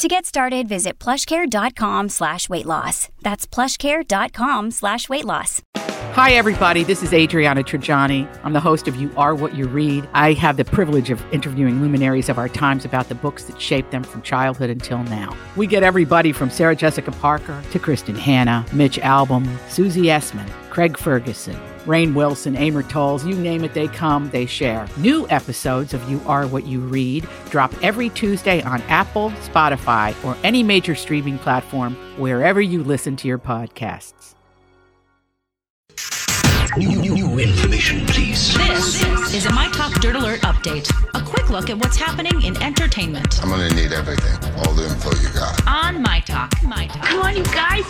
To get started, visit plushcare.com slash weight loss. That's plushcare.com slash weight loss. Hi, everybody. This is Adriana Trigiani. I'm the host of You Are What You Read. I have the privilege of interviewing luminaries of our times about the books that shaped them from childhood until now. We get everybody from Sarah Jessica Parker to Kristin Hannah, Mitch Albom, Susie Essman, Craig Ferguson, Rainn Wilson, Amor Towles, you name it, they come, they share. New episodes of You Are What You Read drop every Tuesday on Apple, Spotify, or any major streaming platform wherever you listen to your podcasts. New, new, new information, please. This is a My Talk Dirt Alert update. A quick look at what's happening in entertainment I'm gonna need everything, all the info you got. on My Talk. My Talk. Come on, you guys,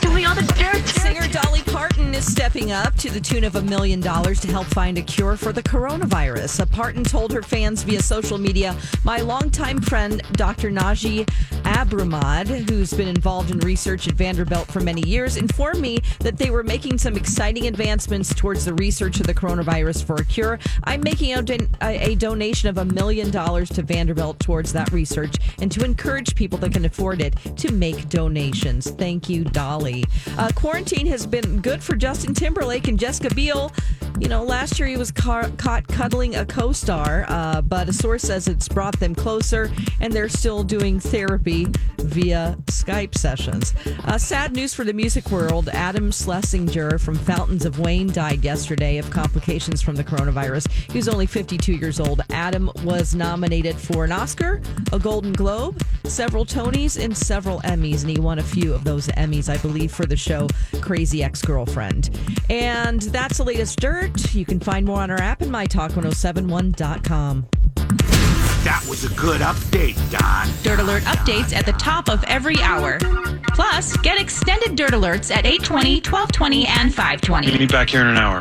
up to the tune of a million dollars to help find a cure for the coronavirus. Uh, Parton told her fans via social media, My longtime friend, Dr. Naji Abumrad, who's been involved in research at Vanderbilt for many years, informed me that they were making some exciting advancements towards the research of the coronavirus for a cure. I'm making a, don- a a donation of a million dollars to Vanderbilt towards that research and to encourage people that can afford it to make donations. Thank you, Dolly. Uh, quarantine has been good for Justin Timberlake and Jessica Biel. You know, last year he was ca- caught cuddling a co star, uh, but a source says it's brought them closer and they're still doing therapy via Skype sessions. Uh, sad news for the music world. Adam Schlesinger from Fountains of Wayne died yesterday of complications from the coronavirus. He was only 52 years old. Adam was nominated for an Oscar, a Golden Globe, several Tonys, and several Emmys, and he won a few of those Emmys, I believe, for the show Crazy Ex Girlfriend. And that's the latest dirt. You can find more on our app and mytalk1071.com. That was a good update, Don. Dirt Alert updates at the top of every hour. Plus, get extended Dirt Alerts at 820, 1220, and 520. Meet me back here in an hour.